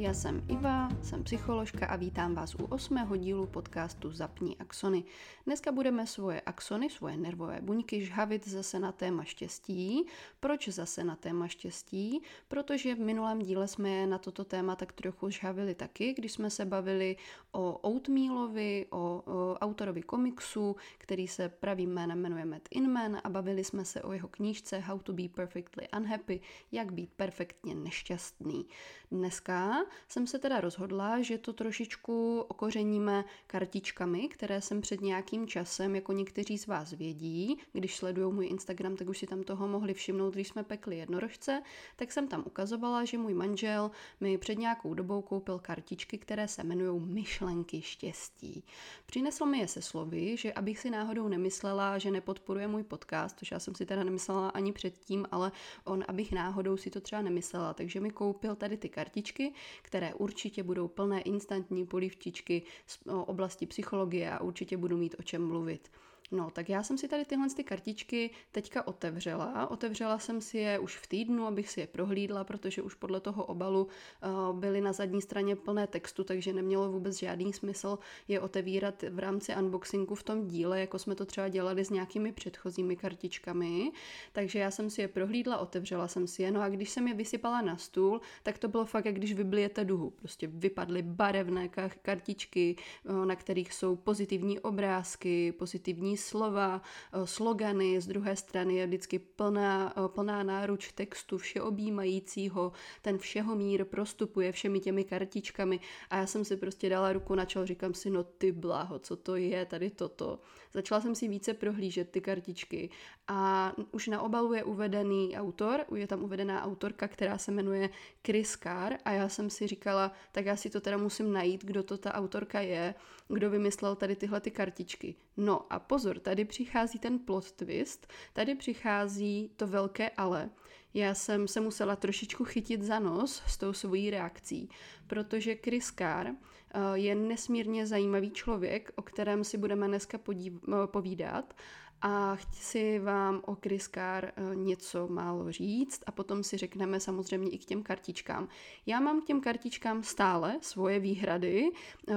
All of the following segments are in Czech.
Já jsem Iva, jsem psycholožka a vítám vás u osmého dílu podcastu Zapni axony. Dneska budeme svoje axony, svoje nervové buňky žhavit zase na téma štěstí. Proč zase na téma štěstí? Protože v minulém díle jsme je na toto téma tak trochu žhavili taky, když jsme se bavili o Oatmealovi, o, o autorovi komiksu, který se pravým jménem jmenuje Matt Inman a bavili jsme se o jeho knížce How to be perfectly unhappy, jak být perfektně nešťastný. Dneska jsem se teda rozhodla, že to trošičku okořeníme kartičkami, které jsem před nějakým časem, jako někteří z vás vědí, když sledují můj Instagram, tak už si tam toho mohli všimnout, když jsme pekli jednorožce, tak jsem tam ukazovala, že můj manžel mi před nějakou dobou koupil kartičky, které se jmenují myšlenky štěstí. Přinesl mi je se slovy, že abych si náhodou nemyslela, že nepodporuje můj podcast, což já jsem si teda nemyslela ani předtím, ale on, abych náhodou si to třeba nemyslela, takže mi koupil tady ty kartičky, které určitě budou plné instantní polivčičky z oblasti psychologie a určitě budu mít o čem mluvit. No, tak já jsem si tady tyhle ty kartičky teďka otevřela. Otevřela jsem si je už v týdnu, abych si je prohlídla, protože už podle toho obalu uh, byly na zadní straně plné textu, takže nemělo vůbec žádný smysl je otevírat v rámci unboxingu v tom díle, jako jsme to třeba dělali s nějakými předchozími kartičkami. Takže já jsem si je prohlídla, otevřela jsem si je. No a když jsem je vysypala na stůl, tak to bylo fakt, jak když vyblijete duhu. Prostě vypadly barevné kartičky, na kterých jsou pozitivní obrázky, pozitivní slova, eh, slogany, z druhé strany je vždycky plná, eh, plná náruč textu všeobjímajícího, ten všeho mír prostupuje všemi těmi kartičkami a já jsem si prostě dala ruku na čel, říkám si, no ty bláho, co to je tady toto. Začala jsem si více prohlížet ty kartičky a už na obalu je uvedený autor, je tam uvedená autorka, která se jmenuje Chris Carr a já jsem si říkala, tak já si to teda musím najít, kdo to ta autorka je, kdo vymyslel tady tyhle ty kartičky. No a pozor, tady přichází ten plot twist, tady přichází to velké ale. Já jsem se musela trošičku chytit za nos s tou svojí reakcí, protože Chris Carr eh, je nesmírně zajímavý člověk, o kterém si budeme dneska podív- eh, povídat a chci vám o Carr eh, něco málo říct a potom si řekneme samozřejmě i k těm kartičkám. Já mám k těm kartičkám stále svoje výhrady, eh,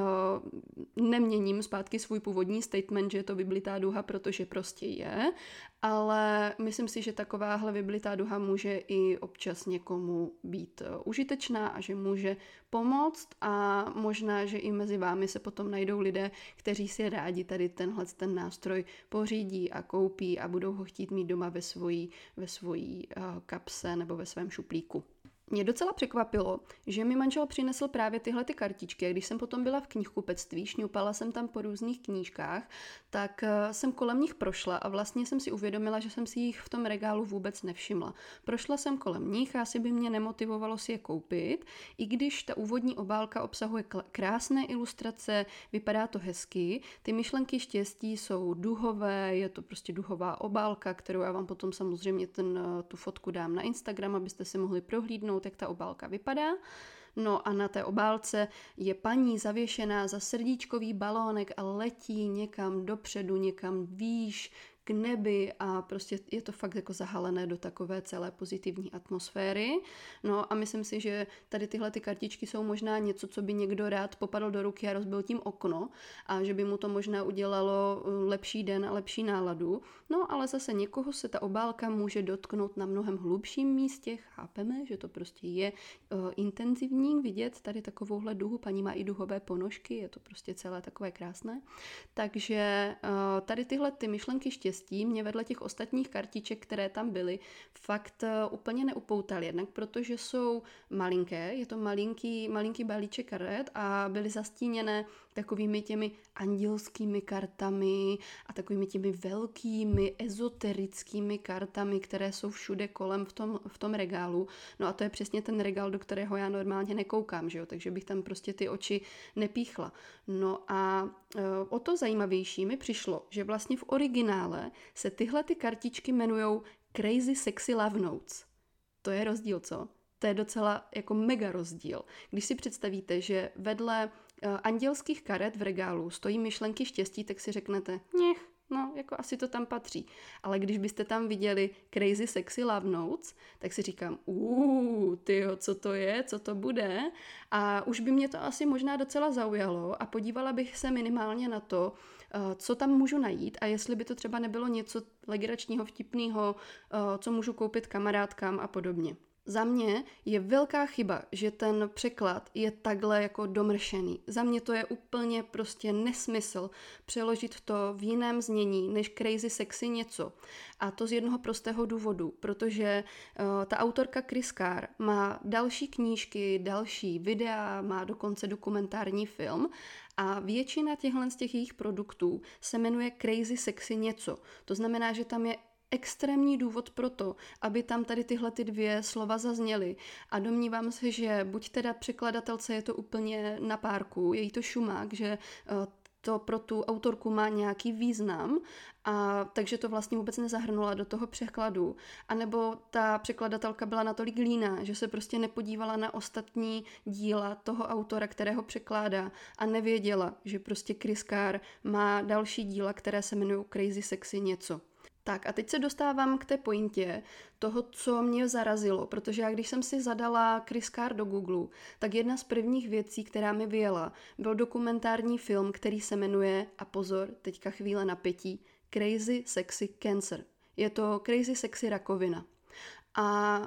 neměním zpátky svůj původní statement, že je to vyblitá duha, protože prostě je, ale myslím si, že takováhle vyblitá duha může i občas někomu být eh, užitečná a že může pomoct a možná, že i mezi vámi se potom najdou lidé, kteří si rádi tady tenhle ten nástroj pořídí a koupí a budou ho chtít mít doma ve svojí, ve svojí uh, kapse nebo ve svém šuplíku. Mě docela překvapilo, že mi manžel přinesl právě tyhle ty kartičky. Když jsem potom byla v knihkupectví, šňupala jsem tam po různých knížkách, tak eh, jsem kolem nich prošla a vlastně jsem si uvědomila, že jsem si jich v tom regálu vůbec nevšimla. Prošla jsem kolem nich a asi by mě nemotivovalo si je koupit, i když ta úvodní obálka obsahuje krásné ilustrace, vypadá to hezky, ty myšlenky štěstí jsou duhové, je to prostě duhová obálka, kterou já vám potom samozřejmě ten, eh, tu fotku dám na Instagram, abyste si mohli prohlídnout jak ta obálka vypadá. No a na té obálce je paní zavěšená za srdíčkový balónek a letí někam dopředu, někam výš, k nebi a prostě je to fakt jako zahalené do takové celé pozitivní atmosféry. No a myslím si, že tady tyhle ty kartičky jsou možná něco, co by někdo rád popadl do ruky a rozbil tím okno a že by mu to možná udělalo uh, lepší den a lepší náladu. No ale zase někoho se ta obálka může dotknout na mnohem hlubším místě, chápeme, že to prostě je uh, intenzivní vidět tady takovouhle duhu, paní má i duhové ponožky, je to prostě celé takové krásné. Takže uh, tady tyhle ty myšlenky štěstí štěstí mě vedle těch ostatních kartiček, které tam byly, fakt eh, úplně neupoutal. Jednak protože jsou malinké, je to malinký, malinký balíček karet a byly zastíněné takovými těmi andělskými kartami a takovými těmi velkými ezoterickými kartami, které jsou všude kolem v tom, v tom regálu. No a to je přesně ten regál, do kterého já normálně nekoukám, že jo? takže bych tam prostě ty oči nepíchla. No a e, o to zajímavější mi přišlo, že vlastně v originále se tyhle ty kartičky jmenují Crazy Sexy Love Notes. To je rozdíl, co? To je docela jako mega rozdíl. Když si představíte, že vedle andělských karet v regálu stojí myšlenky štěstí, tak si řeknete, něch, no, jako asi to tam patří. Ale když byste tam viděli Crazy Sexy Love Notes, tak si říkám, uuu, tyjo, co to je, co to bude? A už by mě to asi možná docela zaujalo a podívala bych se minimálně na to, eh, co tam můžu najít a jestli by to třeba nebylo něco legračního, vtipného, eh, co můžu koupit kamarádkám a podobně. Za mě je velká chyba, že ten překlad je takhle jako domršený. Za mě to je úplně prostě nesmysl přeložit to v jiném znění než crazy sexy něco. A to z jednoho prostého důvodu, protože uh, ta autorka Chris Carr má další knížky, další videa, má dokonce dokumentární film a většina těchhle z těch jejich produktů se jmenuje Crazy Sexy něco. To znamená, že tam je extrémní důvod pro to, aby tam tady tyhle ty dvě slova zazněly. A domnívám se, že buď teda překladatelce je to úplně na párku, je jí to šumák, že eh, to pro tu autorku má nějaký význam a takže to vlastně vůbec nezahrnula do toho překladu. A nebo ta překladatelka byla natolik líná, že se prostě nepodívala na ostatní díla toho autora, kterého překládá a nevěděla, že prostě Chris Carr má další díla, které se jmenují Crazy Sexy něco. Tak a teď se dostávám k té pointě toho, co mě zarazilo, protože já když jsem si zadala Chris Carr do Google, tak jedna z prvních věcí, která mi vyjela, byl dokumentární film, který se jmenuje, a pozor, teďka chvíle napětí, Crazy Sexy Cancer. Je to Crazy Sexy rakovina. A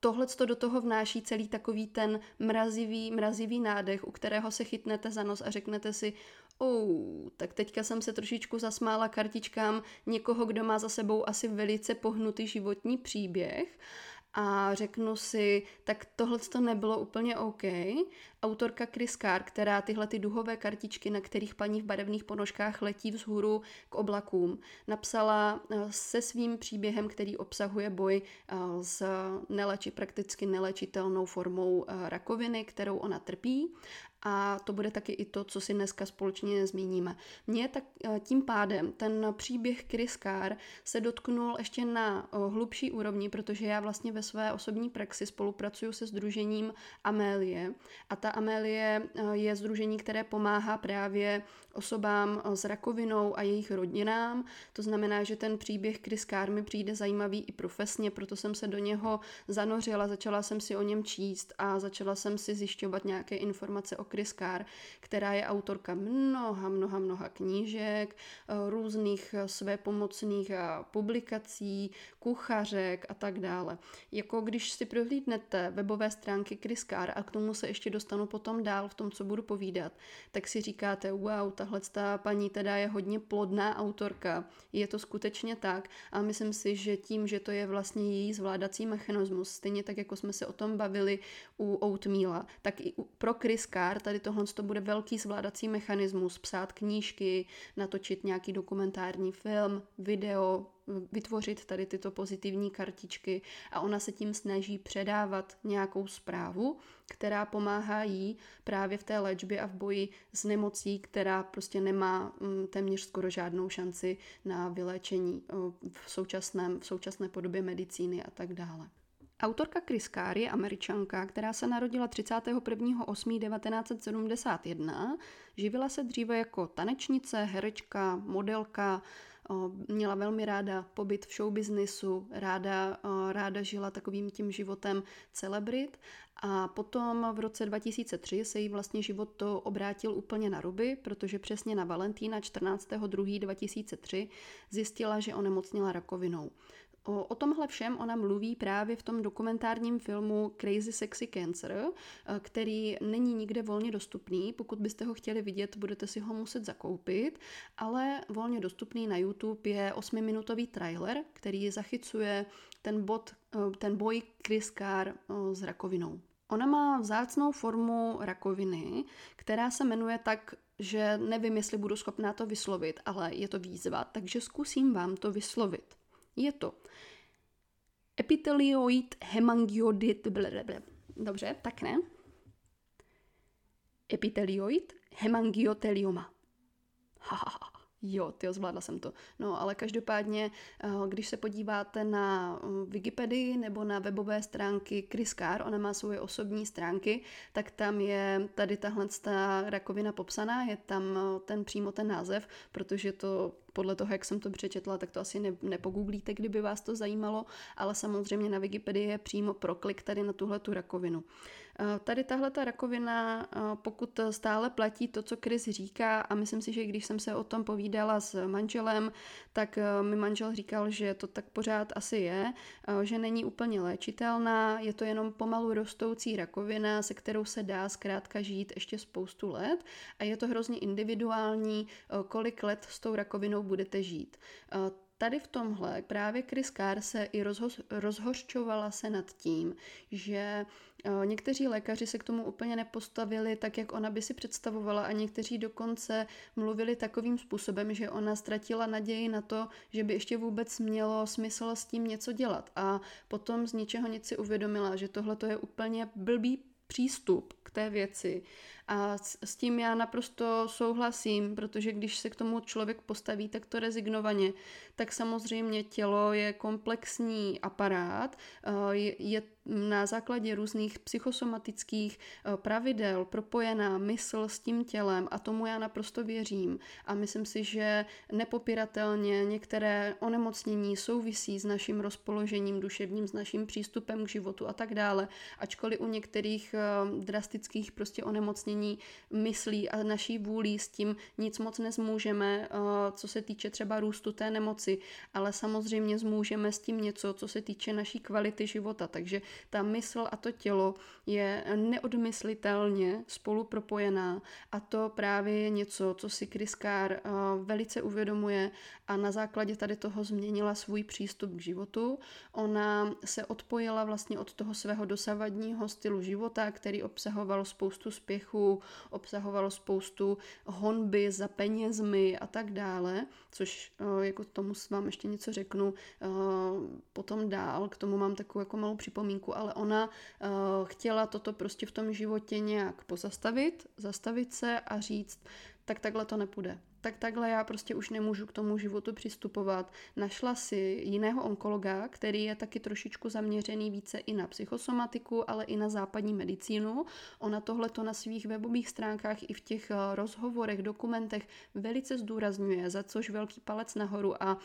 tohle to do toho vnáší celý takový ten mrazivý, mrazivý nádech, u kterého se chytnete za nos a řeknete si, oh, tak teďka jsem se trošičku zasmála kartičkám někoho, kdo má za sebou asi velice pohnutý životní příběh a řeknu si, tak tohle to nebylo úplně OK. Autorka Chris Carr, která tyhle ty duhové kartičky, na kterých paní v barevných ponožkách letí vzhůru k oblakům, napsala eh, se svým příběhem, který obsahuje boj eh, s neleči, prakticky nelečitelnou formou eh, rakoviny, kterou ona trpí a to bude taky i to, co si dneska společně zmíníme. Mně tak eh, tím pádem ten příběh Carr se dotknul ještě na eh, hlubší úrovni, protože já vlastně ve své osobní praxi spolupracuju se združením Amélie a ta Amélie eh, je združení, které pomáhá právě osobám s rakovinou a jejich rodinám. To znamená, že ten příběh Carr mi přijde zajímavý i profesně, proto jsem se do něho zanořila, začala jsem si o něm číst a začala jsem si zjišťovat nějaké informace o Chris Carr, která je autorka mnoha, mnoha, mnoha knížek, eh, různých eh, své pomocných eh, publikací, kuchařek a tak dále. Jako když si prohlídnete webové stránky Chris Carr a k tomu se ještě dostanu potom dál v tom, co budu povídat, tak si říkáte, wow, tahle ta paní teda je hodně plodná autorka. Je to skutečně tak a myslím si, že tím, že to je vlastně její zvládací mechanismus, stejně tak, jako jsme se o tom bavili u Oatmeala, tak i pro Chris Carr tady tohle to bude velký zvládací mechanismus, psát knížky, natočit nějaký dokumentární film, video, vytvořit tady tyto pozitivní kartičky a ona se tím snaží předávat nějakou zprávu, která pomáhá jí právě v té léčbě a v boji s nemocí, která prostě nemá mm, téměř skoro žádnou šanci na vyléčení v, současném, v současné podobě medicíny a tak dále. Autorka Chris Carr je američanka, která se narodila 31.8.1971. Živila se dříve jako tanečnice, herečka, modelka, měla velmi ráda pobyt v showbiznisu, ráda, ráda žila takovým tím životem celebrit a potom v roce 2003 se jí vlastně život to obrátil úplně na ruby, protože přesně na Valentína 14.2.2003 zjistila, že onemocnila rakovinou. O, o tomhle všem ona mluví právě v tom dokumentárním filmu Crazy Sexy Cancer, eh, který není nikde volně dostupný. Pokud byste ho chtěli vidět, budete si ho muset zakoupit, ale volně dostupný na YouTube je 8-minutový trailer, který zachycuje ten, bod, eh, ten boj Chris Carr eh, s rakovinou. Ona má vzácnou formu rakoviny, která se jmenuje tak, že nevím, jestli budu schopná to vyslovit, ale je to výzva, takže zkusím vám to vyslovit. Je to epitelioid hemangiodit, blablabla. dobře, tak ne. Epitelioid hemangiotelioma. Ha, ha, ha. Jo, ty zvládla jsem to. No, ale každopádně, eh, když se podíváte na eh, Wikipedii nebo na webové stránky Chris Carr, ona má svoje osobní stránky, tak tam je tady tahle rakovina popsaná, je tam eh, ten přímo ten název, protože to podle toho, jak jsem to přečetla, tak to asi ne, nepogooglíte, kdyby vás to zajímalo, ale samozřejmě na Wikipedii je přímo proklik tady na tuhle tu rakovinu. Eh, tady tahle ta rakovina, eh, pokud stále platí to, co Chris říká, a myslím si, že když jsem se o tom povídala s manželem, tak eh, mi manžel říkal, že to tak pořád asi je, že není úplně léčitelná, je to jenom pomalu rostoucí rakovina, se kterou se dá zkrátka žít ještě spoustu let a je to hrozně individuální, kolik let s tou rakovinou budete žít. Tady v tomhle právě Chris Carr se i rozho- rozhořčovala se nad tím, že Eh, někteří lékaři se k tomu úplně nepostavili tak, jak ona by si představovala a někteří dokonce mluvili takovým způsobem, že ona ztratila naději na to, že by ještě vůbec mělo smysl s tím něco dělat. A potom z ničeho nic si uvědomila, že tohle je úplně blbý přístup k té věci. A s, s tím já naprosto souhlasím, protože když se k tomu člověk postaví takto rezignovaně, tak samozřejmě tělo je komplexní aparát, eh, je, na základě různých psychosomatických eh, pravidel propojená mysl s tím tělem a tomu já naprosto věřím. A myslím si, že nepopiratelně některé onemocnění souvisí s naším rozpoložením duševním, s naším přístupem k životu a tak dále. Ačkoliv u některých eh, drastických prostě onemocnění myslí a naší vůlí s tím nic moc nezmůžeme, eh, co se týče třeba růstu té nemoci, ale samozřejmě zmůžeme s tím něco, co se týče naší kvality života. Takže ta mysl a to tělo je neodmyslitelně spolu propojená a to právě je něco, co si Carr uh, velice uvědomuje a na základě tady toho změnila svůj přístup k životu. Ona se odpojila vlastně od toho svého dosavadního stylu života, který obsahoval spoustu spěchu, obsahoval spoustu honby za penězmi a tak dále, což uh, jako tomu vám ještě něco řeknu uh, potom dál, k tomu mám takovou jako malou připomínku, ale ona uh, chtěla toto prostě v tom životě nějak pozastavit, zastavit se a říct, tak takhle to nepůjde tak takhle já prostě už nemůžu k tomu životu přistupovat. Našla si jiného onkologa, který je taky trošičku zaměřený více i na psychosomatiku, ale i na západní medicínu. Ona tohle to na svých webových stránkách i v těch eh, rozhovorech, dokumentech velice zdůrazňuje, za což velký palec nahoru a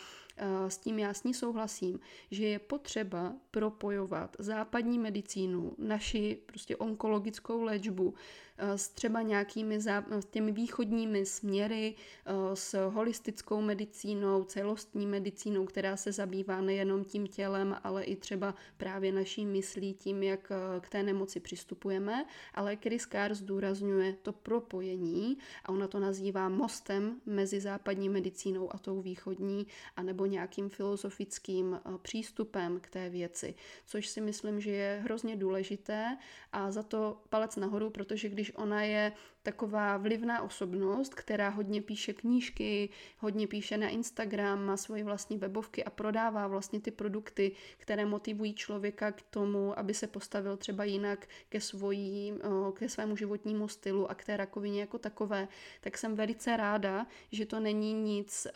s tím ní souhlasím, že je potřeba propojovat západní medicínu, naši prostě onkologickou léčbu Eh, s třeba nějakými zá, těmi východními směry, eh, s holistickou medicínou, celostní medicínou, která se zabývá nejenom tím tělem, ale i třeba právě naší myslí, tím, jak eh, k té nemoci přistupujeme. Ale Chris Carr zdůrazňuje to propojení a ona to nazývá mostem mezi západní medicínou a tou východní, anebo nějakým filozofickým přístupem k té věci, což si myslím, že je hrozně důležité. A za to palec nahoru, protože když ona je taková vlivná osobnost, která hodně píše knížky, hodně píše na Instagram, má svoji vlastní webovky a prodává vlastně ty produkty, které motivují člověka k tomu, aby se postavil třeba jinak ke, svojí, ke svému životnímu stylu a k té rakovině jako takové, tak jsem velice ráda, že to není nic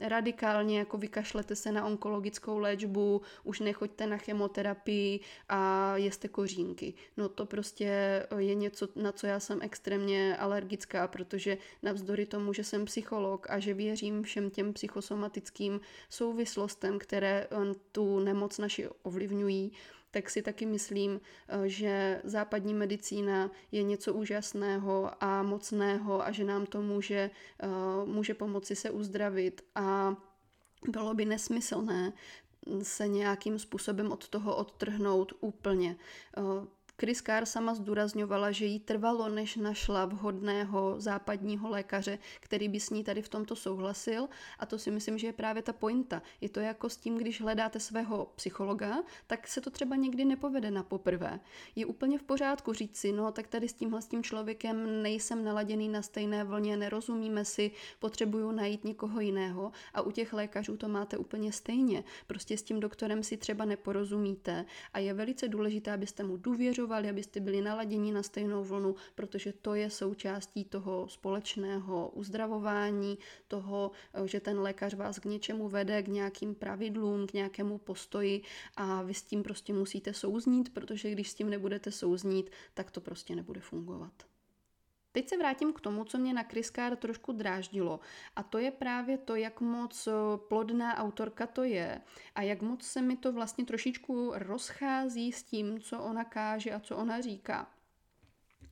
radikálně, jako vykašlete se na onkologickou léčbu, už nechoďte na chemoterapii a jeste kořínky. No to prostě je něco, na co já jsem extrémně alergická, protože navzdory tomu, že jsem psycholog a že věřím všem těm psychosomatickým souvislostem, které eh, tu nemoc naši ovlivňují, tak si taky myslím, eh, že západní medicína je něco úžasného a mocného a že nám to může, eh, může pomoci se uzdravit a bylo by nesmyslné se nějakým způsobem od toho odtrhnout úplně. Chris Carr sama zdůrazňovala, že jí trvalo, než našla vhodného západního lékaře, který by s ní tady v tomto souhlasil a to si myslím, že je právě ta pointa. Je to jako s tím, když hledáte svého psychologa, tak se to třeba někdy nepovede na poprvé. Je úplně v pořádku říct si, no tak tady s tímhle s tím člověkem nejsem naladěný na stejné vlně, nerozumíme si, potřebuju najít někoho jiného a u těch lékařů to máte úplně stejně. Prostě s tím doktorem si třeba neporozumíte a je velice důležité, abyste mu důvěřovali komunikovali, abyste byli naladěni na stejnou vlnu, protože to je součástí toho společného uzdravování, toho, že ten lékař vás k něčemu vede, k nějakým pravidlům, k nějakému postoji a vy s tím prostě musíte souznít, protože když s tím nebudete souznít, tak to prostě nebude fungovat. Teď se vrátím k tomu, co mě na Kriskár trošku dráždilo. A to je právě to, jak moc eh, plodná autorka to je a jak moc se mi to vlastně trošičku rozchází s tím, co ona káže a co ona říká.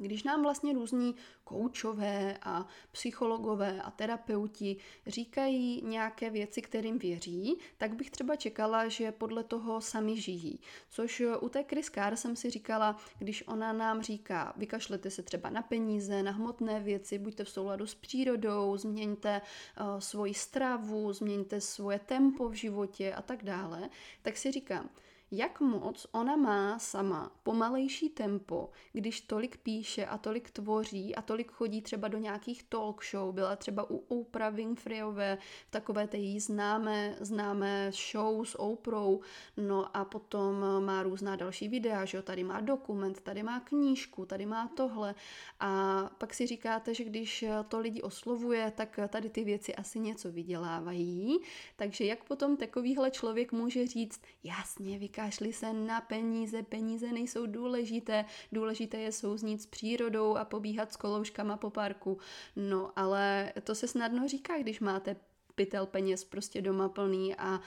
Když nám vlastně různí koučové a psychologové a terapeuti říkají nějaké věci, kterým věří, tak bych třeba čekala, že podle toho sami žijí. Což u té Chris Carr jsem si říkala, když ona nám říká, vykašlete se třeba na peníze, na hmotné věci, buďte v souladu s přírodou, změňte uh, svoji stravu, změňte svoje tempo v životě a tak dále, tak si říkám, jak moc ona má sama pomalejší tempo, když tolik píše a tolik tvoří a tolik chodí třeba do nějakých talk show, byla třeba u Oprah Winfreyové v takové té její známé, známé show s Oprou, no a potom má různá další videa, že jo, tady má dokument, tady má knížku, tady má tohle. A pak si říkáte, že když to lidi oslovuje, tak tady ty věci asi něco vydělávají, takže jak potom takovýhle člověk může říct, jasně, vyká vykašli se na peníze, peníze nejsou důležité, důležité je souznít s přírodou a pobíhat s kolouškama po parku. No, ale to se snadno říká, když máte pytel peněz prostě doma plný a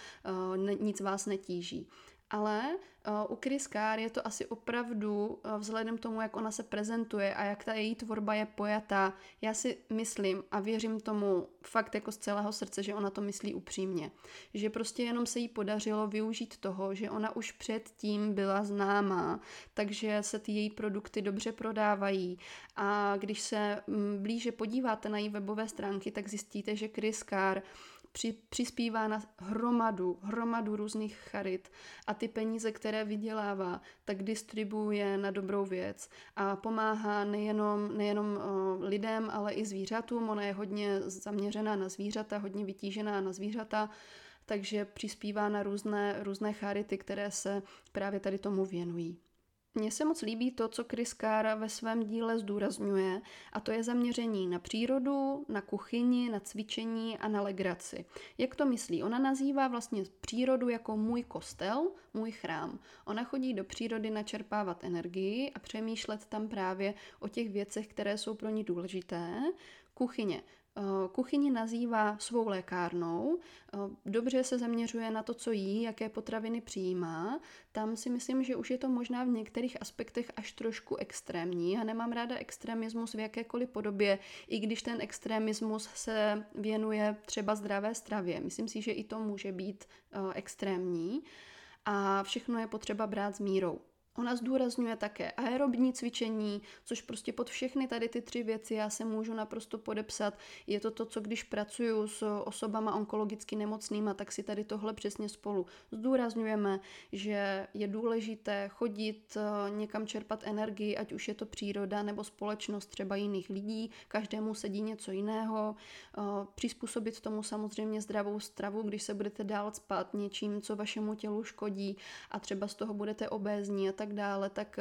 uh, nic vás netíží. Ale uh, u Chris Carr je to asi opravdu uh, vzhledem tomu, jak ona se prezentuje a jak ta její tvorba je pojatá. Já si myslím a věřím tomu fakt jako z celého srdce, že ona to myslí upřímně. Že prostě jenom se jí podařilo využít toho, že ona už předtím byla známá, takže se ty její produkty dobře prodávají a když se mm, blíže podíváte na její webové stránky, tak zjistíte, že Chris Carr při, přispívá na hromadu, hromadu různých charit a ty peníze, které vydělává, tak distribuje na dobrou věc a pomáhá nejenom, nejenom lidem, ale i zvířatům. Ona je hodně zaměřená na zvířata, hodně vytížená na zvířata, takže přispívá na různé, různé charity, které se právě tady tomu věnují. Mně se moc líbí to, co Chris Carr ve svém díle zdůrazňuje, a to je zaměření na přírodu, na kuchyni, na cvičení a na legraci. Jak to myslí? Ona nazývá vlastně přírodu jako můj kostel, můj chrám. Ona chodí do přírody načerpávat energii a přemýšlet tam právě o těch věcech, které jsou pro ní důležité. Kuchyně. Eh, kuchyni nazývá svou lékárnou, eh, dobře se zaměřuje na to, co jí, jaké potraviny přijímá. Tam si myslím, že už je to možná v některých aspektech až trošku extrémní a nemám ráda extremismus v jakékoliv podobě, i když ten extremismus se věnuje třeba zdravé stravě. Myslím si, že i to může být eh, extrémní a všechno je potřeba brát s mírou. Ona zdůrazňuje také aerobní cvičení, což prostě pod všechny tady ty tři věci já se můžu naprosto podepsat. Je to to, co když pracuju s osobama onkologicky nemocnýma, tak si tady tohle přesně spolu zdůrazňujeme, že je důležité chodit eh, někam čerpat energii, ať už je to příroda nebo společnost třeba jiných lidí, každému sedí něco jiného, eh, přizpůsobit tomu samozřejmě zdravou stravu, když se budete dál spát něčím, co vašemu tělu škodí a třeba z toho budete obézní a tak tak dále, tak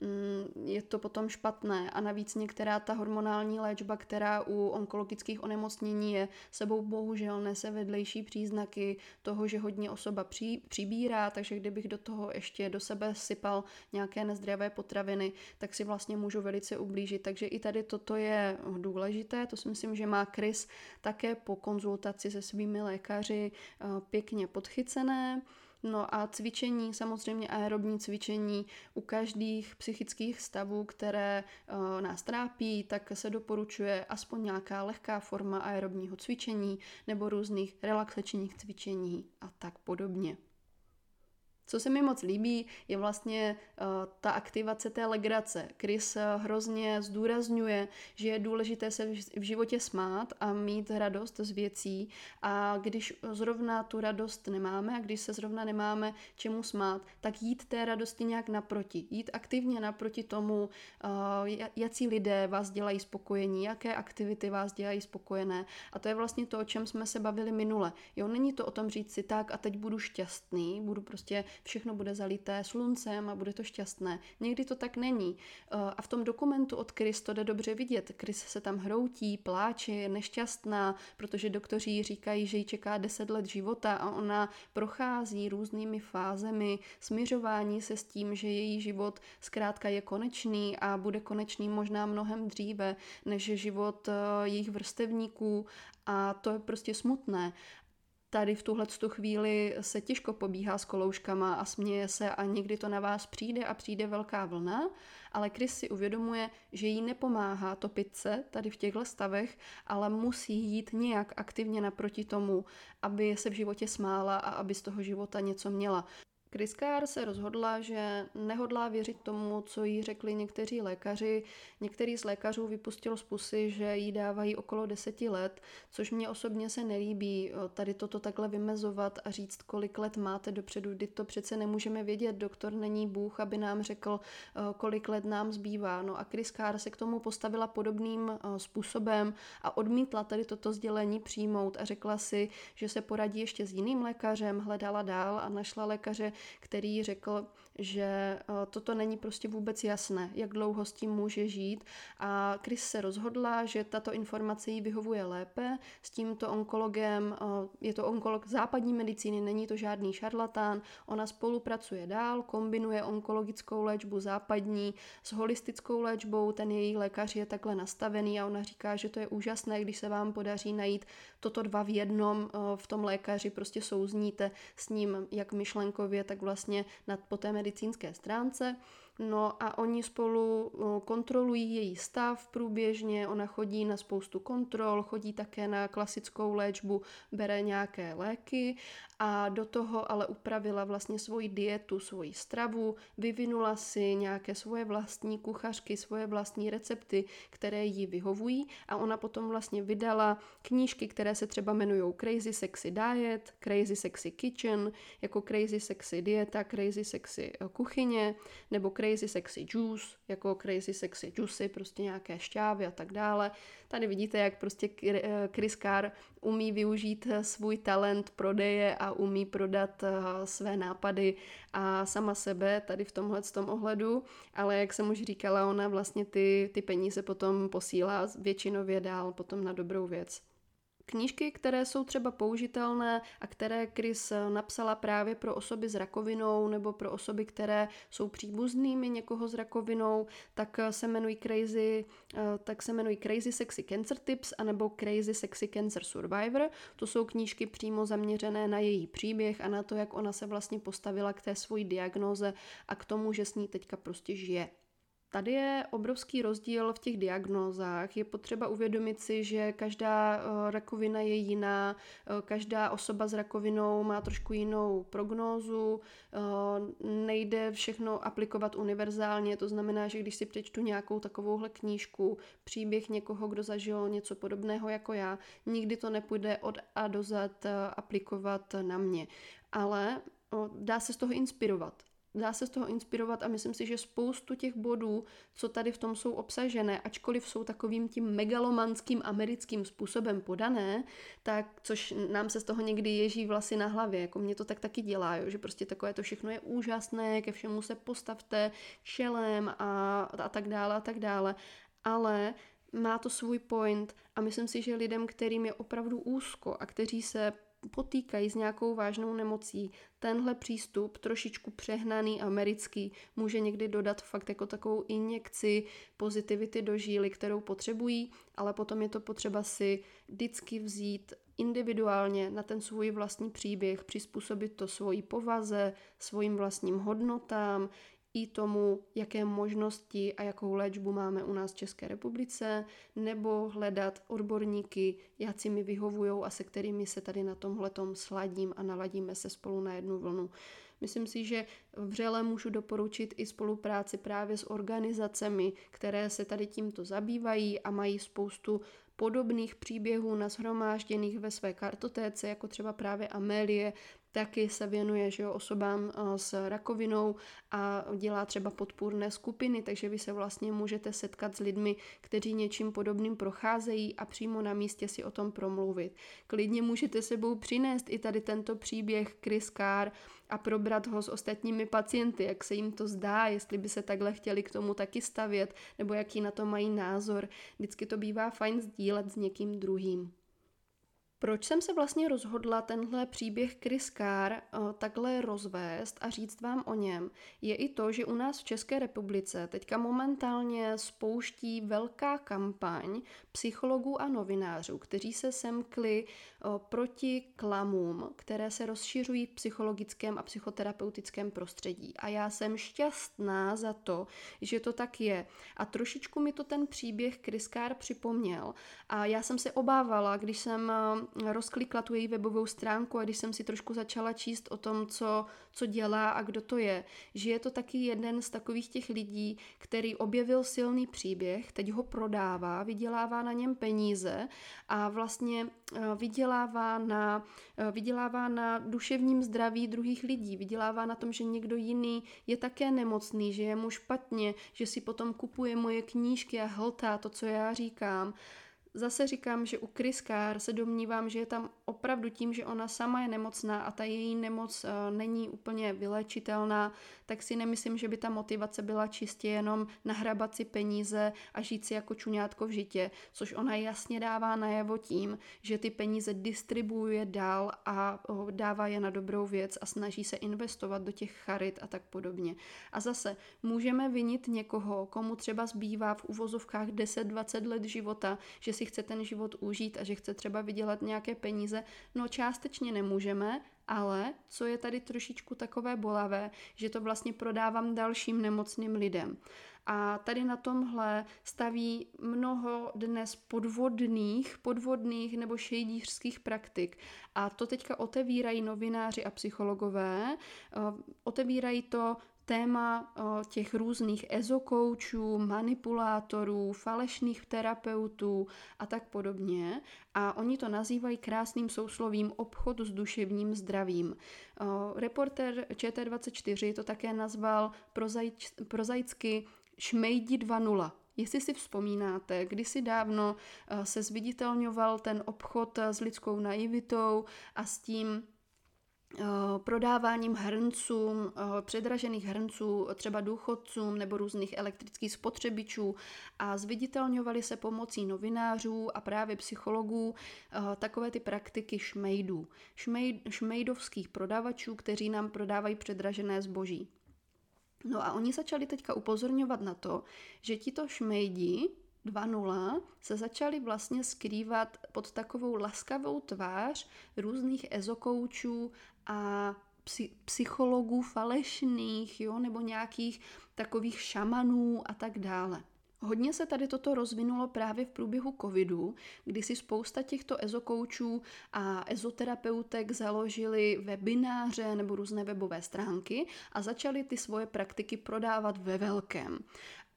mm, je to potom špatné. A navíc některá ta hormonální léčba, která u onkologických onemocnění je, sebou bohužel nese vedlejší příznaky toho, že hodně osoba při, přibírá, takže kdybych do toho ještě do sebe sypal nějaké nezdravé potraviny, tak si vlastně můžu velice ublížit. Takže i tady toto je důležité, to si myslím, že má Chris také po konzultaci se svými lékaři eh, pěkně podchycené. No a cvičení, samozřejmě aerobní cvičení u každých psychických stavů, které uh, nás trápí, tak se doporučuje aspoň nějaká lehká forma aerobního cvičení nebo různých relaxačních cvičení a tak podobně. Co se mi moc líbí, je vlastně uh, ta aktivace té legrace. Chris uh, hrozně zdůrazňuje, že je důležité se v životě smát a mít radost z věcí a když zrovna tu radost nemáme a když se zrovna nemáme čemu smát, tak jít té radosti nějak naproti. Jít aktivně naproti tomu, uh, jaký lidé vás dělají spokojení, jaké aktivity vás dělají spokojené. A to je vlastně to, o čem jsme se bavili minule. Jo, není to o tom říct si tak a teď budu šťastný, budu prostě všechno bude zalité sluncem a bude to šťastné. Někdy to tak není. Eh, a v tom dokumentu od Chris to jde dobře vidět. Chris se tam hroutí, pláče, je nešťastná, protože doktoři říkají, že jí čeká 10 let života a ona prochází různými fázemi směřování se s tím, že její život zkrátka je konečný a bude konečný možná mnohem dříve než život eh, jejich vrstevníků a to je prostě smutné. Tady v tuhle chvíli se těžko pobíhá s kolouškama a směje se a někdy to na vás přijde a přijde velká vlna, ale Chris si uvědomuje, že jí nepomáhá topit se tady v těchto stavech, ale musí jít nějak aktivně naproti tomu, aby se v životě smála a aby z toho života něco měla. Carr se rozhodla, že nehodlá věřit tomu, co jí řekli někteří lékaři. Některý z lékařů vypustil z pusy, že jí dávají okolo deseti let, což mě osobně se nelíbí. Tady toto takhle vymezovat a říct, kolik let máte dopředu, kdy to přece nemůžeme vědět. Doktor není Bůh, aby nám řekl, kolik let nám zbývá. No a Carr se k tomu postavila podobným způsobem a odmítla tady toto sdělení přijmout a řekla si, že se poradí ještě s jiným lékařem, hledala dál a našla lékaře, který řekl, že eh, toto není prostě vůbec jasné, jak dlouho s tím může žít. A Chris se rozhodla, že tato informace jí vyhovuje lépe. S tímto onkologem, eh, je to onkolog západní medicíny, není to žádný šarlatán, ona spolupracuje dál, kombinuje onkologickou léčbu západní s holistickou léčbou, ten její lékař je takhle nastavený a ona říká, že to je úžasné, když se vám podaří najít toto dva v jednom eh, v tom lékaři, prostě souzníte s ním jak myšlenkově, tak vlastně nad po té medicínské stránce. No a oni spolu kontrolují její stav průběžně, ona chodí na spoustu kontrol, chodí také na klasickou léčbu, bere nějaké léky a do toho ale upravila vlastně svoji dietu, svoji stravu, vyvinula si nějaké svoje vlastní kuchařky, svoje vlastní recepty, které jí vyhovují a ona potom vlastně vydala knížky, které se třeba jmenují Crazy Sexy Diet, Crazy Sexy Kitchen, jako Crazy Sexy Dieta, Crazy Sexy eh, kuchyně, nebo Crazy Sexy Juice, jako Crazy Sexy Juicy, prostě nějaké šťávy a tak dále. Tady vidíte, jak prostě eh, Chris Carr umí využít eh, svůj talent prodeje a umí prodat eh, své nápady a sama sebe tady v tomhle tom ohledu, ale jak jsem už říkala, ona vlastně ty, ty peníze potom posílá většinově dál potom na dobrou věc. Knížky, které jsou třeba použitelné a které Chris napsala právě pro osoby s rakovinou nebo pro osoby, které jsou příbuznými někoho s rakovinou, tak se jmenují Crazy, eh, tak se jmenují Crazy Sexy Cancer Tips anebo Crazy Sexy Cancer Survivor. To jsou knížky přímo zaměřené na její příběh a na to, jak ona se vlastně postavila k té svojí diagnoze a k tomu, že s ní teďka prostě žije. Tady je obrovský rozdíl v těch diagnózách. Je potřeba uvědomit si, že každá eh, rakovina je jiná, eh, každá osoba s rakovinou má trošku jinou prognózu, eh, nejde všechno aplikovat univerzálně, to znamená, že když si přečtu nějakou takovouhle knížku, příběh někoho, kdo zažil něco podobného jako já, nikdy to nepůjde od A do Z aplikovat na mě. Ale dá se z toho inspirovat dá se z toho inspirovat a myslím si, že spoustu těch bodů, co tady v tom jsou obsažené, ačkoliv jsou takovým tím megalomanským americkým způsobem podané, tak což nám se z toho někdy ježí vlasy na hlavě, jako mě to tak taky dělá, jo, že prostě takové to všechno je úžasné, ke všemu se postavte čelem a, a tak dále a tak dále, ale má to svůj point a myslím si, že lidem, kterým je opravdu úzko a kteří se potýkají s nějakou vážnou nemocí, tenhle přístup, trošičku přehnaný americký, může někdy dodat fakt jako takovou injekci pozitivity do žíly, kterou potřebují, ale potom je to potřeba si vždycky vzít individuálně na ten svůj vlastní příběh, přizpůsobit to svojí povaze, svým vlastním hodnotám, i tomu, jaké možnosti a jakou léčbu máme u nás v České republice, nebo hledat odborníky, si mi vyhovují a se kterými se tady na tomhletom sladím a naladíme se spolu na jednu vlnu. Myslím si, že vřele můžu doporučit i spolupráci právě s organizacemi, které se tady tímto zabývají a mají spoustu podobných příběhů nashromážděných ve své kartotéce, jako třeba právě Amélie, taky se věnuje že jo, osobám eh, s rakovinou a dělá třeba podpůrné skupiny, takže vy se vlastně můžete setkat s lidmi, kteří něčím podobným procházejí a přímo na místě si o tom promluvit. Klidně můžete sebou přinést i tady tento příběh Chris Carr, a probrat ho s ostatními pacienty, jak se jim to zdá, jestli by se takhle chtěli k tomu taky stavět, nebo jaký na to mají názor. Vždycky to bývá fajn sdílet s někým druhým. Proč jsem se vlastně rozhodla tenhle příběh Chris Carr uh, takhle rozvést a říct vám o něm, je i to, že u nás v České republice teďka momentálně spouští velká kampaň psychologů a novinářů, kteří se semkli uh, proti klamům, které se rozšiřují v psychologickém a psychoterapeutickém prostředí. A já jsem šťastná za to, že to tak je. A trošičku mi to ten příběh Chris Carr připomněl. A já jsem se obávala, když jsem uh, rozklikla tu její webovou stránku a když jsem si trošku začala číst o tom, co, co dělá a kdo to je, že je to taky jeden z takových těch lidí, který objevil silný příběh, teď ho prodává, vydělává na něm peníze a vlastně eh, vydělává na, eh, vydělává na duševním zdraví druhých lidí, vydělává na tom, že někdo jiný je také nemocný, že je mu špatně, že si potom kupuje moje knížky a hltá to, co já říkám. Zase říkám, že u Carr se domnívám, že je tam opravdu tím, že ona sama je nemocná a ta její nemoc uh, není úplně vylečitelná, tak si nemyslím, že by ta motivace byla čistě jenom nahrabat si peníze a žít si jako čuňátko v žitě, což ona jasně dává najevo tím, že ty peníze distribuuje dál a dává je na dobrou věc a snaží se investovat do těch charit a tak podobně. A zase můžeme vinit někoho, komu třeba zbývá v uvozovkách 10-20 let života, že si chce ten život užít a že chce třeba vydělat nějaké peníze, no částečně nemůžeme, ale co je tady trošičku takové bolavé, že to vlastně prodávám dalším nemocným lidem. A tady na tomhle staví mnoho dnes podvodných, podvodných nebo šejdířských praktik. A to teďka otevírají novináři a psychologové. Otevírají to téma těch různých ezokoučů, manipulátorů, falešných terapeutů a tak podobně. A oni to nazývají krásným souslovím obchod s duševním zdravím. Reporter ČT24 to také nazval prozaič, prozaicky Šmejdi 2.0. Jestli si vzpomínáte, kdysi dávno se zviditelňoval ten obchod s lidskou naivitou a s tím, prodáváním hrncům, eh, předražených hrnců třeba důchodcům nebo různých elektrických spotřebičů a zviditelňovaly se pomocí novinářů a právě psychologů eh, takové ty praktiky šmejdů, šmejd, šmejdovských prodavačů, kteří nám prodávají předražené zboží. No a oni začali teďka upozorňovat na to, že tito šmejdi 2.0 se začaly vlastně skrývat pod takovou laskavou tvář různých ezokoučů a psychologů falešných, jo, nebo nějakých takových šamanů a tak dále. Hodně se tady toto rozvinulo právě v průběhu covidu, kdy si spousta těchto ezokoučů a ezoterapeutek založili webináře nebo různé webové stránky a začali ty svoje praktiky prodávat ve velkém.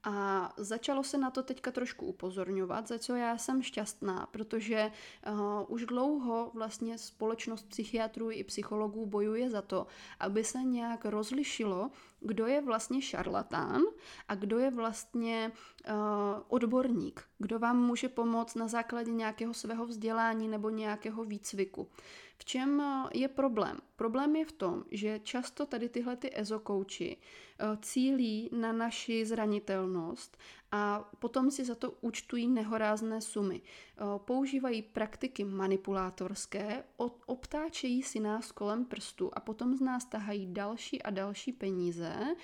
A začalo se na to teďka trošku upozorňovat, za co já jsem šťastná, protože uh, už dlouho vlastně společnost psychiatrů i psychologů bojuje za to, aby se nějak rozlišilo, kdo je vlastně šarlatán a kdo je vlastně uh, odborník, kdo vám může pomoct na základě nějakého svého vzdělání nebo nějakého výcviku. V čem eh, je problém? Problém je v tom, že často tady tyhle ty ezokouči eh, cílí na naši zranitelnost a potom si za to účtují nehorázné sumy. Eh, používají praktiky manipulátorské, obtáčejí si nás kolem prstu a potom z nás tahají další a další peníze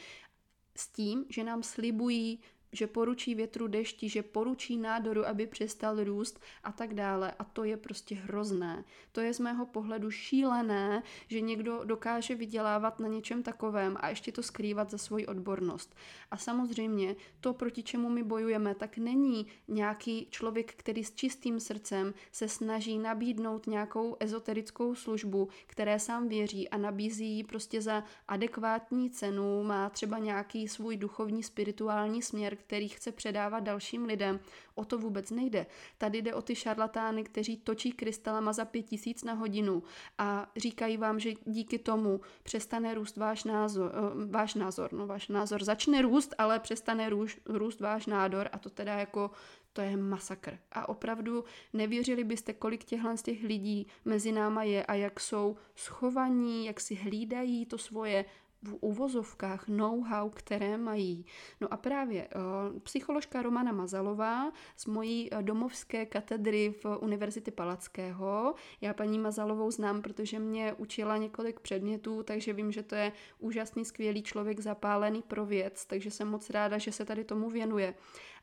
s tím, že nám slibují že poručí větru dešti, že poručí nádoru, aby přestal růst a tak dále. A to je prostě hrozné. To je z mého pohledu šílené, že někdo dokáže vydělávat na něčem takovém a ještě to skrývat za svoji odbornost. A samozřejmě to, proti čemu my bojujeme, tak není nějaký člověk, který s čistým srdcem se snaží nabídnout nějakou ezoterickou službu, které sám věří a nabízí ji prostě za adekvátní cenu, má třeba nějaký svůj duchovní spirituální směr, který chce předávat dalším lidem. O to vůbec nejde. Tady jde o ty šarlatány, kteří točí krystalama za pět tisíc na hodinu a říkají vám, že díky tomu přestane růst váš názor, uh, váš názor, no váš názor začne růst, ale přestane růst, růst váš nádor a to teda jako to je masakr. A opravdu nevěřili byste, kolik těchhle z těch lidí mezi náma je a jak jsou schovaní, jak si hlídají to svoje v uvozovkách know-how, které mají. No a právě uh, psycholožka Romana Mazalová z mojí uh, domovské katedry v Univerzity Palackého. Já paní Mazalovou znám, protože mě učila několik předmětů, takže vím, že to je úžasný, skvělý člověk zapálený pro věc, takže jsem moc ráda, že se tady tomu věnuje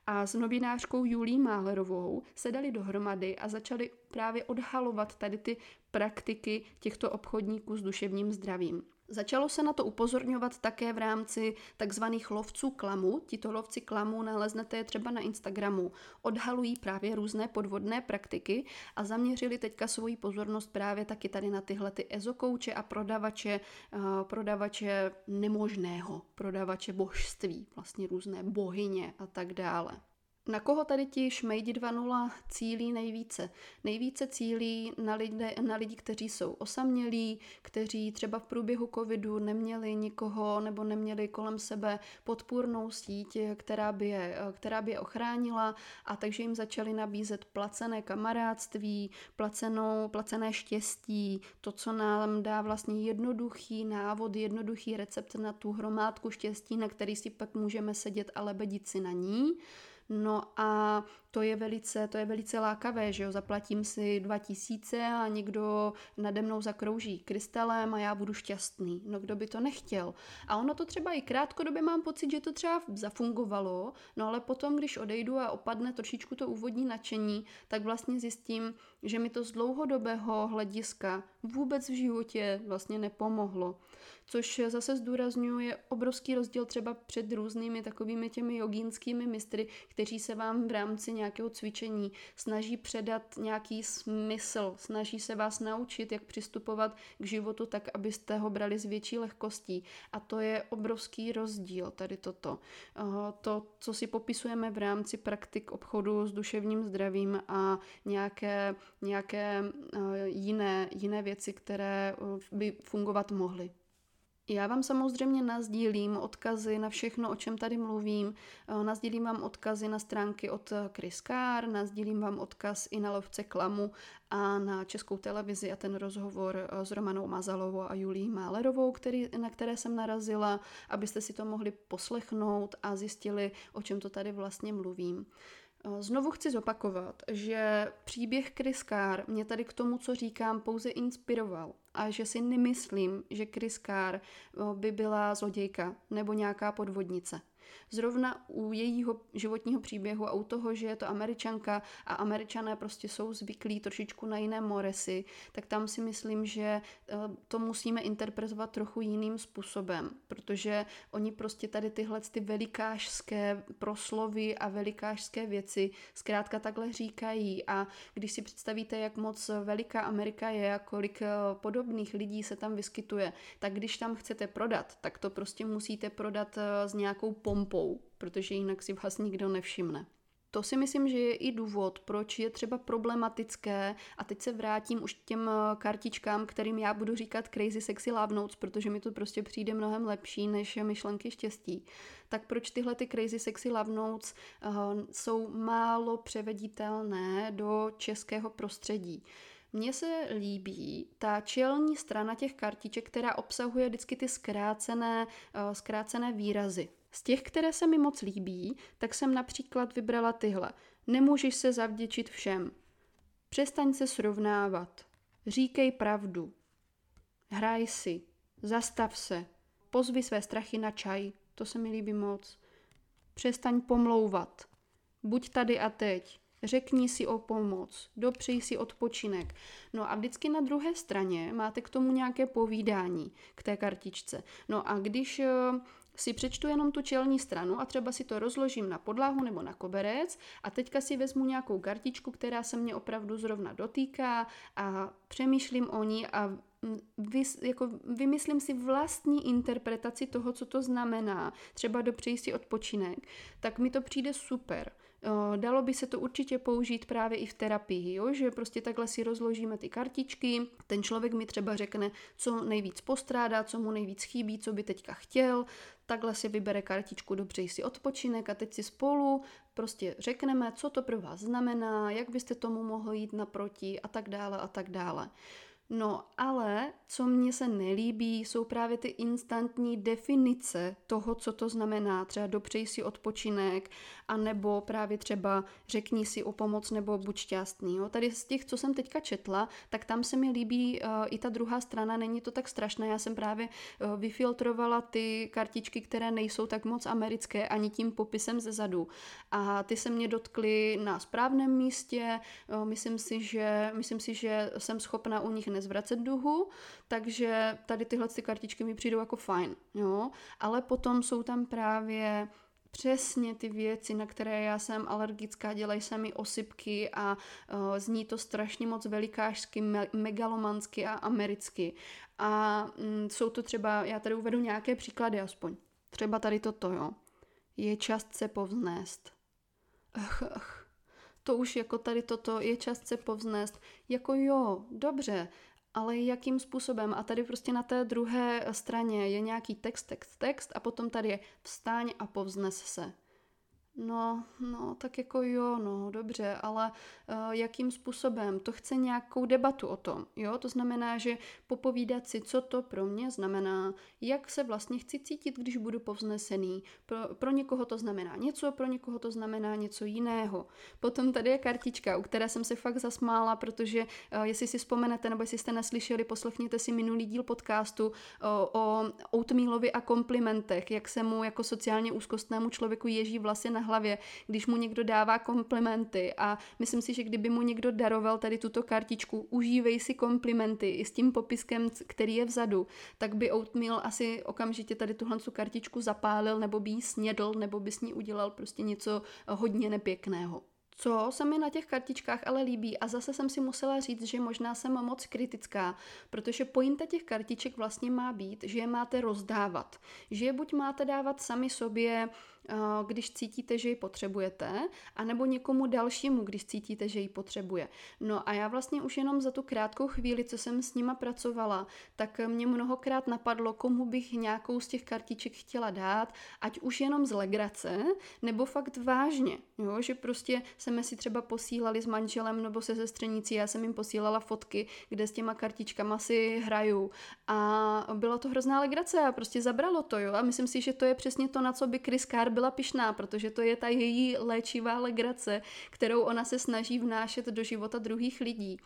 a s novinářkou Julí Málerovou se dali dohromady a začali právě odhalovat tady ty praktiky těchto obchodníků s duševním zdravím. Začalo se na to upozorňovat také v rámci takzvaných lovců klamu. Tito lovci klamu naleznete je třeba na Instagramu. Odhalují právě různé podvodné praktiky a zaměřili teďka svoji pozornost právě taky tady na tyhle ty ezokouče a prodavače, uh, prodavače nemožného, prodavače božství, vlastně různé bohyně a tak dále. Na koho tady ti šmejdi 2.0 cílí nejvíce? Nejvíce cílí na lidi, na lidi, kteří jsou osamělí, kteří třeba v průběhu covidu neměli nikoho nebo neměli kolem sebe podpůrnou síť, která by je, která by je ochránila a takže jim začali nabízet placené kamarádství, placenou, placené štěstí, to, co nám dá vlastně jednoduchý návod, jednoduchý recept na tu hromádku štěstí, na který si pak můžeme sedět a lebedit si na ní. No a to je velice, to je velice lákavé, že jo, zaplatím si 2000 a někdo nade mnou zakrouží krystalem a já budu šťastný. No kdo by to nechtěl? A ono to třeba i krátkodobě mám pocit, že to třeba zafungovalo, no ale potom, když odejdu a opadne trošičku to úvodní nadšení, tak vlastně zjistím, že mi to z dlouhodobého hlediska vůbec v životě vlastně nepomohlo což zase zdůrazňuje obrovský rozdíl třeba před různými takovými těmi jogínskými mistry, kteří se vám v rámci nějakého cvičení snaží předat nějaký smysl, snaží se vás naučit, jak přistupovat k životu tak, abyste ho brali s větší lehkostí. A to je obrovský rozdíl tady toto. To, co si popisujeme v rámci praktik obchodu s duševním zdravím a nějaké, nějaké jiné, jiné věci, které by fungovat mohly. Já vám samozřejmě nazdílím odkazy na všechno, o čem tady mluvím. Eh, nazdílím vám odkazy na stránky od Chris Carr, nazdílím vám odkaz i na lovce klamu a na českou televizi a ten rozhovor eh, s Romanou Mazalovou a Julí Málerovou, který, na které jsem narazila, abyste si to mohli poslechnout a zjistili, o čem to tady vlastně mluvím. Znovu chci zopakovat, že příběh Chris Carr mě tady k tomu, co říkám, pouze inspiroval a že si nemyslím, že Chris Carr by byla zlodějka nebo nějaká podvodnice. Zrovna u jejího životního příběhu a u toho, že je to američanka a američané prostě jsou zvyklí trošičku na jiné moresy, tak tam si myslím, že eh, to musíme interpretovat trochu jiným způsobem, protože oni prostě tady tyhle ty velikářské proslovy a velikářské věci zkrátka takhle říkají. A když si představíte, jak moc veliká Amerika je a kolik eh, podobných lidí se tam vyskytuje, tak když tam chcete prodat, tak to prostě musíte prodat eh, s nějakou pompou, protože jinak si vás nikdo nevšimne. To si myslím, že je i důvod, proč je třeba problematické, a teď se vrátím už k těm eh, kartičkám, kterým já budu říkat Crazy Sexy Love Notes, protože mi to prostě přijde mnohem lepší než myšlenky štěstí. Tak proč tyhle ty Crazy Sexy Love Notes uh, jsou málo převeditelné do českého prostředí? Mně se líbí ta čelní strana těch kartiček, která obsahuje vždycky ty zkrácené, uh, zkrácené výrazy. Z těch, které se mi moc líbí, tak jsem například vybrala tyhle. Nemůžeš se zavděčit všem. Přestaň se srovnávat. Říkej pravdu. Hraj si. Zastav se. Pozvi své strachy na čaj. To se mi líbí moc. Přestaň pomlouvat. Buď tady a teď. Řekni si o pomoc, dopřej si odpočinek. No a vždycky na druhé straně máte k tomu nějaké povídání k té kartičce. No a když eh, si přečtu jenom tu čelní stranu a třeba si to rozložím na podlahu nebo na koberec a teďka si vezmu nějakou kartičku, která se mě opravdu zrovna dotýká a přemýšlím o ní a vy, jako vymyslím si vlastní interpretaci toho, co to znamená, třeba dopřeji si odpočinek, tak mi to přijde super. Dalo by se to určitě použít právě i v terapii, jo? že prostě takhle si rozložíme ty kartičky, ten člověk mi třeba řekne, co nejvíc postrádá, co mu nejvíc chybí, co by teďka chtěl, takhle si vybere kartičku dobře si odpočinek a teď si spolu prostě řekneme, co to pro vás znamená, jak byste tomu mohli jít naproti a tak dále a tak dále. No ale co mně se nelíbí, jsou právě ty instantní definice toho, co to znamená. Třeba dopřej si odpočinek, a nebo právě třeba řekni si o pomoc nebo buď šťastný. Jo. Tady z těch, co jsem teďka četla, tak tam se mi líbí uh, i ta druhá strana, není to tak strašné. Já jsem právě uh, vyfiltrovala ty kartičky, které nejsou tak moc americké ani tím popisem ze zadu. A ty se mě dotkly na správném místě, uh, myslím si, že, myslím si, že jsem schopna u nich nezvracet duhu, takže tady tyhle ty kartičky mi přijdou jako fajn, jo. Ale potom jsou tam právě přesně ty věci, na které já jsem alergická, dělají se mi osypky a uh, zní to strašně moc velikářsky, me- megalomansky a americky. A mm, jsou to třeba, já tady uvedu nějaké příklady aspoň. Třeba tady toto, jo. Je čas se povznést. Ach, ach. To už jako tady toto je čas se povznést. Jako jo, dobře, ale jakým způsobem? A tady prostě na té druhé straně je nějaký text, text, text a potom tady je vstáň a povznes se. No, no, tak jako jo, no, dobře, ale uh, jakým způsobem? To chce nějakou debatu o tom, jo? To znamená, že popovídat si, co to pro mě znamená, jak se vlastně chci cítit, když budu povznesený. Pro, pro někoho to znamená něco, pro někoho to znamená něco jiného. Potom tady je kartička, u které jsem se fakt zasmála, protože uh, jestli si vzpomenete, nebo jestli jste neslyšeli, poslechněte si minulý díl podcastu uh, o oatmealovi a komplimentech, jak se mu jako sociálně úzkostnému člověku ježí vlasy na hlavě, když mu někdo dává komplimenty a myslím si, že kdyby mu někdo daroval tady tuto kartičku, užívej si komplimenty i s tím popiskem, který je vzadu, tak by Oatmeal asi okamžitě tady tuhle kartičku zapálil nebo by ji snědl nebo by s ní udělal prostě něco hodně nepěkného. Co se mi na těch kartičkách ale líbí, a zase jsem si musela říct, že možná jsem moc kritická, protože pointa těch kartiček vlastně má být, že je máte rozdávat. Že je buď máte dávat sami sobě když cítíte, že ji potřebujete, anebo někomu dalšímu, když cítíte, že ji potřebuje. No a já vlastně už jenom za tu krátkou chvíli, co jsem s nima pracovala, tak mě mnohokrát napadlo, komu bych nějakou z těch kartiček chtěla dát, ať už jenom z legrace, nebo fakt vážně, jo? že prostě jsme si třeba posílali s manželem nebo se sestřenicí, já jsem jim posílala fotky, kde s těma kartičkama si hraju a byla to hrozná legrace a prostě zabralo to, jo, a myslím si, že to je přesně to, na co by Chris Carr byla pišná, protože to je ta její léčivá legrace, kterou ona se snaží vnášet do života druhých lidí.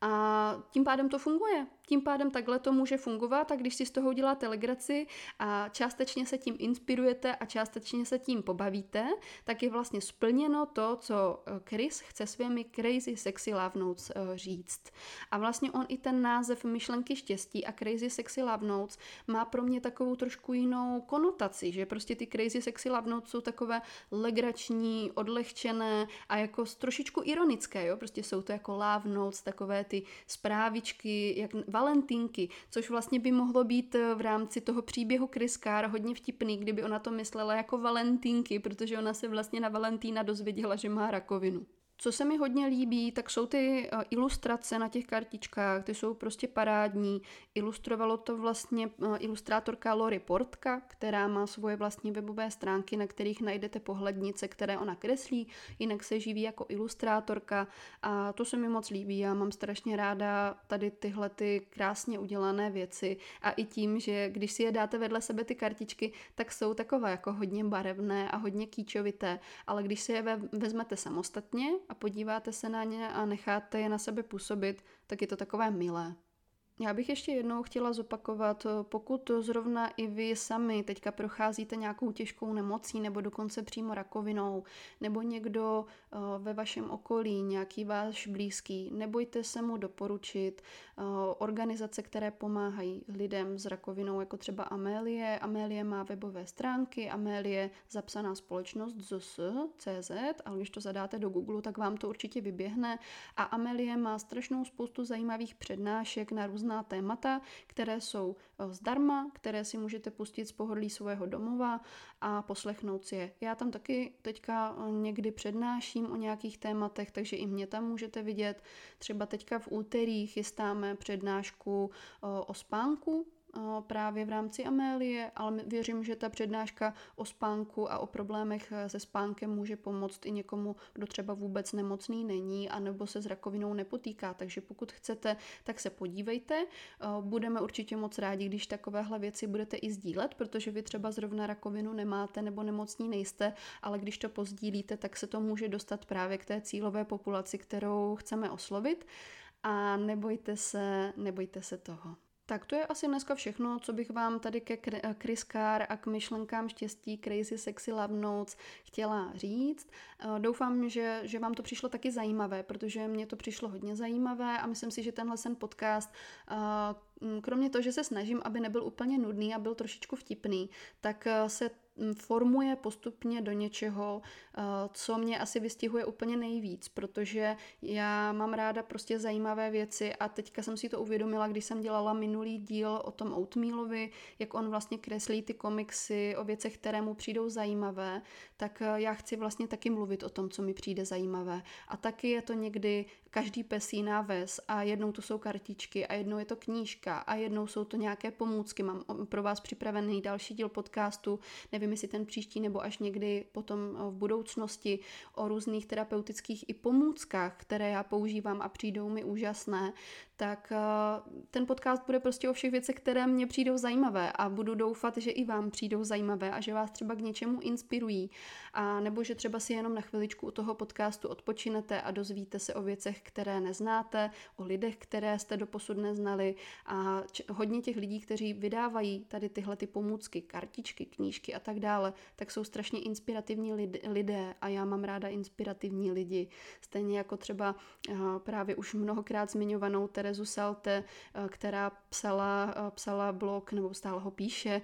A tím pádem to funguje. Tím pádem takhle to může fungovat a když si z toho uděláte legraci a částečně se tím inspirujete a částečně se tím pobavíte, tak je vlastně splněno to, co eh, Chris chce svými Crazy Sexy Love Notes eh, říct. A vlastně on i ten název myšlenky štěstí a Crazy Sexy Love Notes má pro mě takovou trošku jinou konotaci, že prostě ty Crazy Sexy Love Notes jsou takové legrační, odlehčené a jako trošičku ironické, jo? prostě jsou to jako love notes, takové ty zprávičky, jak valentínky, což vlastně by mohlo být eh, v rámci toho příběhu Carr hodně vtipný, kdyby ona to myslela jako valentínky, protože ona se vlastně na Valentína dozvěděla, že má rakovinu. Co se mi hodně líbí, tak jsou ty eh, ilustrace na těch kartičkách, ty jsou prostě parádní. Ilustrovalo to vlastně eh, ilustrátorka Lori Portka, která má svoje vlastní webové stránky, na kterých najdete pohlednice, které ona kreslí, jinak se živí jako ilustrátorka a to se mi moc líbí. Já mám strašně ráda tady tyhle ty krásně udělané věci a i tím, že když si je dáte vedle sebe ty kartičky, tak jsou takové jako hodně barevné a hodně kýčovité, ale když si je vezmete samostatně, a podíváte se na ně a necháte je na sebe působit, tak je to takové milé. Já bych ještě jednou chtěla zopakovat, pokud zrovna i vy sami teďka procházíte nějakou těžkou nemocí nebo dokonce přímo rakovinou, nebo někdo eh, ve vašem okolí, nějaký váš blízký, nebojte se mu doporučit eh, organizace, které pomáhají lidem s rakovinou, jako třeba Amélie. Amélie má webové stránky, Amélie zapsaná společnost ZS.cz, ale když to zadáte do Google, tak vám to určitě vyběhne. A Amélie má strašnou spoustu zajímavých přednášek na různé různá témata, které jsou eh, zdarma, které si můžete pustit z pohodlí svého domova a poslechnout si je. Já tam taky teďka eh, někdy přednáším o nějakých tématech, takže i mě tam můžete vidět. Třeba teďka v úterý chystáme přednášku o spánku, právě v rámci Amélie, ale věřím, že ta přednáška o spánku a o problémech eh, se spánkem může pomoct i někomu, kdo třeba vůbec nemocný není, anebo se s rakovinou nepotýká. Takže pokud chcete, tak se podívejte. Budeme určitě moc rádi, když takovéhle věci budete i sdílet, protože vy třeba zrovna rakovinu nemáte nebo nemocní nejste, ale když to pozdílíte, tak se to může dostat právě k té cílové populaci, kterou chceme oslovit. A nebojte se, nebojte se toho. Tak to je asi dneska všechno, co bych vám tady ke Chris Carr a k myšlenkám štěstí Crazy Sexy Love Notes chtěla říct. Eh, doufám, že, že vám to přišlo taky zajímavé, protože mě to přišlo hodně zajímavé a myslím si, že tenhle sen podcast eh, kromě toho, že se snažím, aby nebyl úplně nudný a byl trošičku vtipný, tak eh, se formuje postupně do něčeho, eh, co mě asi vystihuje úplně nejvíc, protože já mám ráda prostě zajímavé věci a teďka jsem si to uvědomila, když jsem dělala minulý díl o tom Oatmealovi, jak on vlastně kreslí ty komiksy o věcech, které mu přijdou zajímavé, tak eh, já chci vlastně taky mluvit o tom, co mi přijde zajímavé. A taky je to někdy každý pes jiná ves a jednou to jsou kartičky a jednou je to knížka a jednou jsou to nějaké pomůcky. Mám pro vás připravený další díl podcastu, nevím, jestli ten příští nebo až někdy potom v budoucnosti o různých terapeutických i pomůckách, které já používám a přijdou mi úžasné, tak ten podcast bude prostě o všech věcech, které mě přijdou zajímavé a budu doufat, že i vám přijdou zajímavé a že vás třeba k něčemu inspirují. A nebo že třeba si jenom na chviličku u toho podcastu odpočinete a dozvíte se o věcech, které neznáte, o lidech, které jste doposud neznali a č- hodně těch lidí, kteří vydávají tady tyhle ty pomůcky, kartičky, knížky a tak dále, tak jsou strašně inspirativní lid- lidé a já mám ráda inspirativní lidi. Stejně jako třeba uh, právě už mnohokrát zmiňovanou Terezu Salte, uh, která psala, uh, psala blog nebo stále ho píše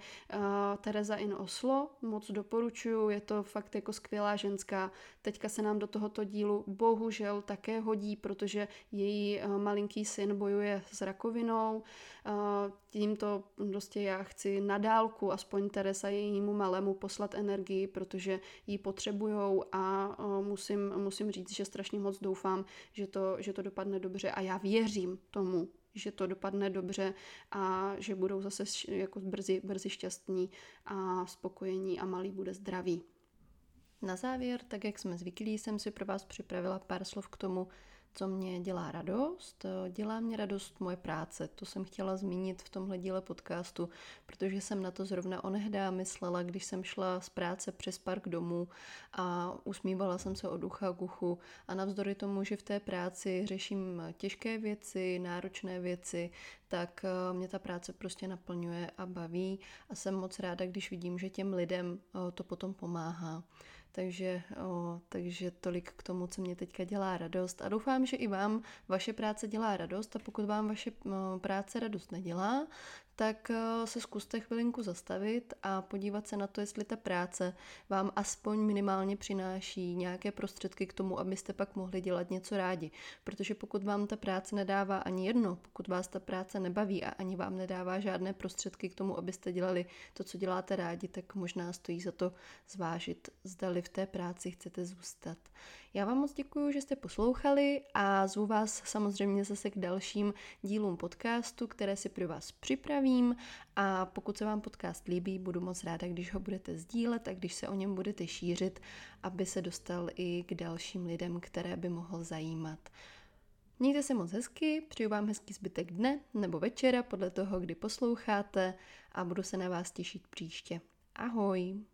Tereza in Oslo, moc doporučuju, je to fakt jako skvělá ženská. Teďka se nám do tohoto dílu bohužel také hodí, protože její eh, malinký syn bojuje s rakovinou. Eh, tímto prostě já chci na dálku, aspoň Teresa jejímu malému poslat energii, protože ji potřebujou a eh, musím, musím říct, že strašně moc doufám, že to, že to dopadne dobře a já věřím tomu, že to dopadne dobře a že budou zase jako brzy, brzy šťastní a spokojení a malý bude zdravý. Na závěr, tak jak jsme zvyklí, jsem si pro vás připravila pár slov k tomu, co mě dělá radost. Dělá mě radost moje práce, to jsem chtěla zmínit v tomhle díle podcastu, protože jsem na to zrovna onehdá myslela, když jsem šla z práce přes park domů a usmívala jsem se od ucha k uchu a navzdory tomu, že v té práci řeším těžké věci, náročné věci, tak eh, mě ta práce prostě naplňuje a baví a jsem moc ráda, když vidím, že těm lidem eh, to potom pomáhá. Takže, o, takže tolik k tomu, co mě teďka dělá radost. A doufám, že i vám vaše práce dělá radost a pokud vám vaše práce radost nedělá, tak eh, se zkuste chvilinku zastavit a podívat se na to, jestli ta práce vám aspoň minimálně přináší nějaké prostředky k tomu, abyste pak mohli dělat něco rádi. Protože pokud vám ta práce nedává ani jedno, pokud vás ta práce nebaví a ani vám nedává žádné prostředky k tomu, abyste dělali to, co děláte rádi, tak možná stojí za to zvážit, zdali v té práci chcete zůstat. Já vám moc děkuji, že jste poslouchali a zvu vás samozřejmě zase k dalším dílům podcastu, které si pro vás připravím a pokud se vám podcast líbí, budu moc ráda, když ho budete sdílet a když se o něm budete šířit, aby se dostal i k dalším lidem, které by mohl zajímat. Mějte se moc hezky, přeju vám hezký zbytek dne nebo večera podle toho, kdy posloucháte a budu se na vás těšit příště. Ahoj!